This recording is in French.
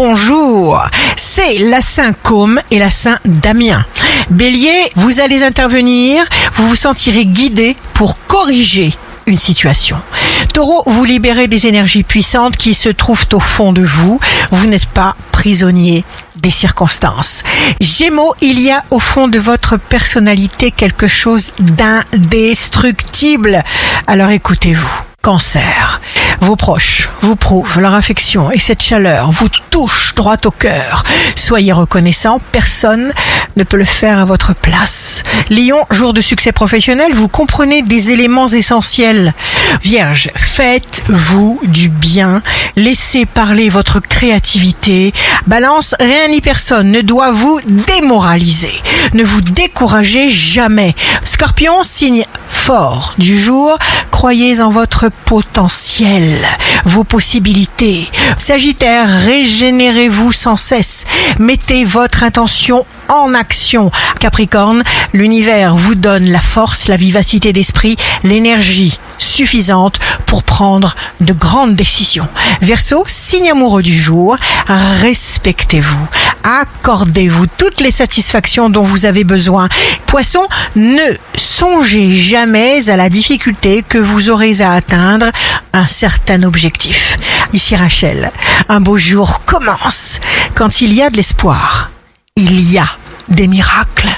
bonjour. C'est la Saint Côme et la Saint Damien. Bélier, vous allez intervenir, vous vous sentirez guidé pour corriger une situation. Taureau, vous libérez des énergies puissantes qui se trouvent au fond de vous. Vous n'êtes pas prisonnier des circonstances. Gémeaux, il y a au fond de votre personnalité quelque chose d'indestructible. Alors écoutez-vous. Cancer. Vos proches vous prouvent leur affection et cette chaleur vous touche droit au cœur. Soyez reconnaissant, personne ne peut le faire à votre place. Lion, jour de succès professionnel, vous comprenez des éléments essentiels. Vierge, faites-vous du bien, laissez parler votre créativité. Balance, rien ni personne ne doit vous démoraliser. Ne vous découragez jamais. Scorpion, signe fort du jour, croyez en votre potentiel, vos possibilités. Sagittaire, régénérez-vous sans cesse. Mettez votre intention en action. Capricorne, l'univers vous donne la force, la vivacité d'esprit, l'énergie suffisante pour prendre de grandes décisions. Verseau, signe amoureux du jour, respectez-vous, accordez-vous toutes les satisfactions dont vous avez besoin. Poisson, ne songez jamais à la difficulté que vous aurez à atteindre un certain objectif. Ici Rachel, un beau jour commence quand il y a de l'espoir. Il y a des miracles.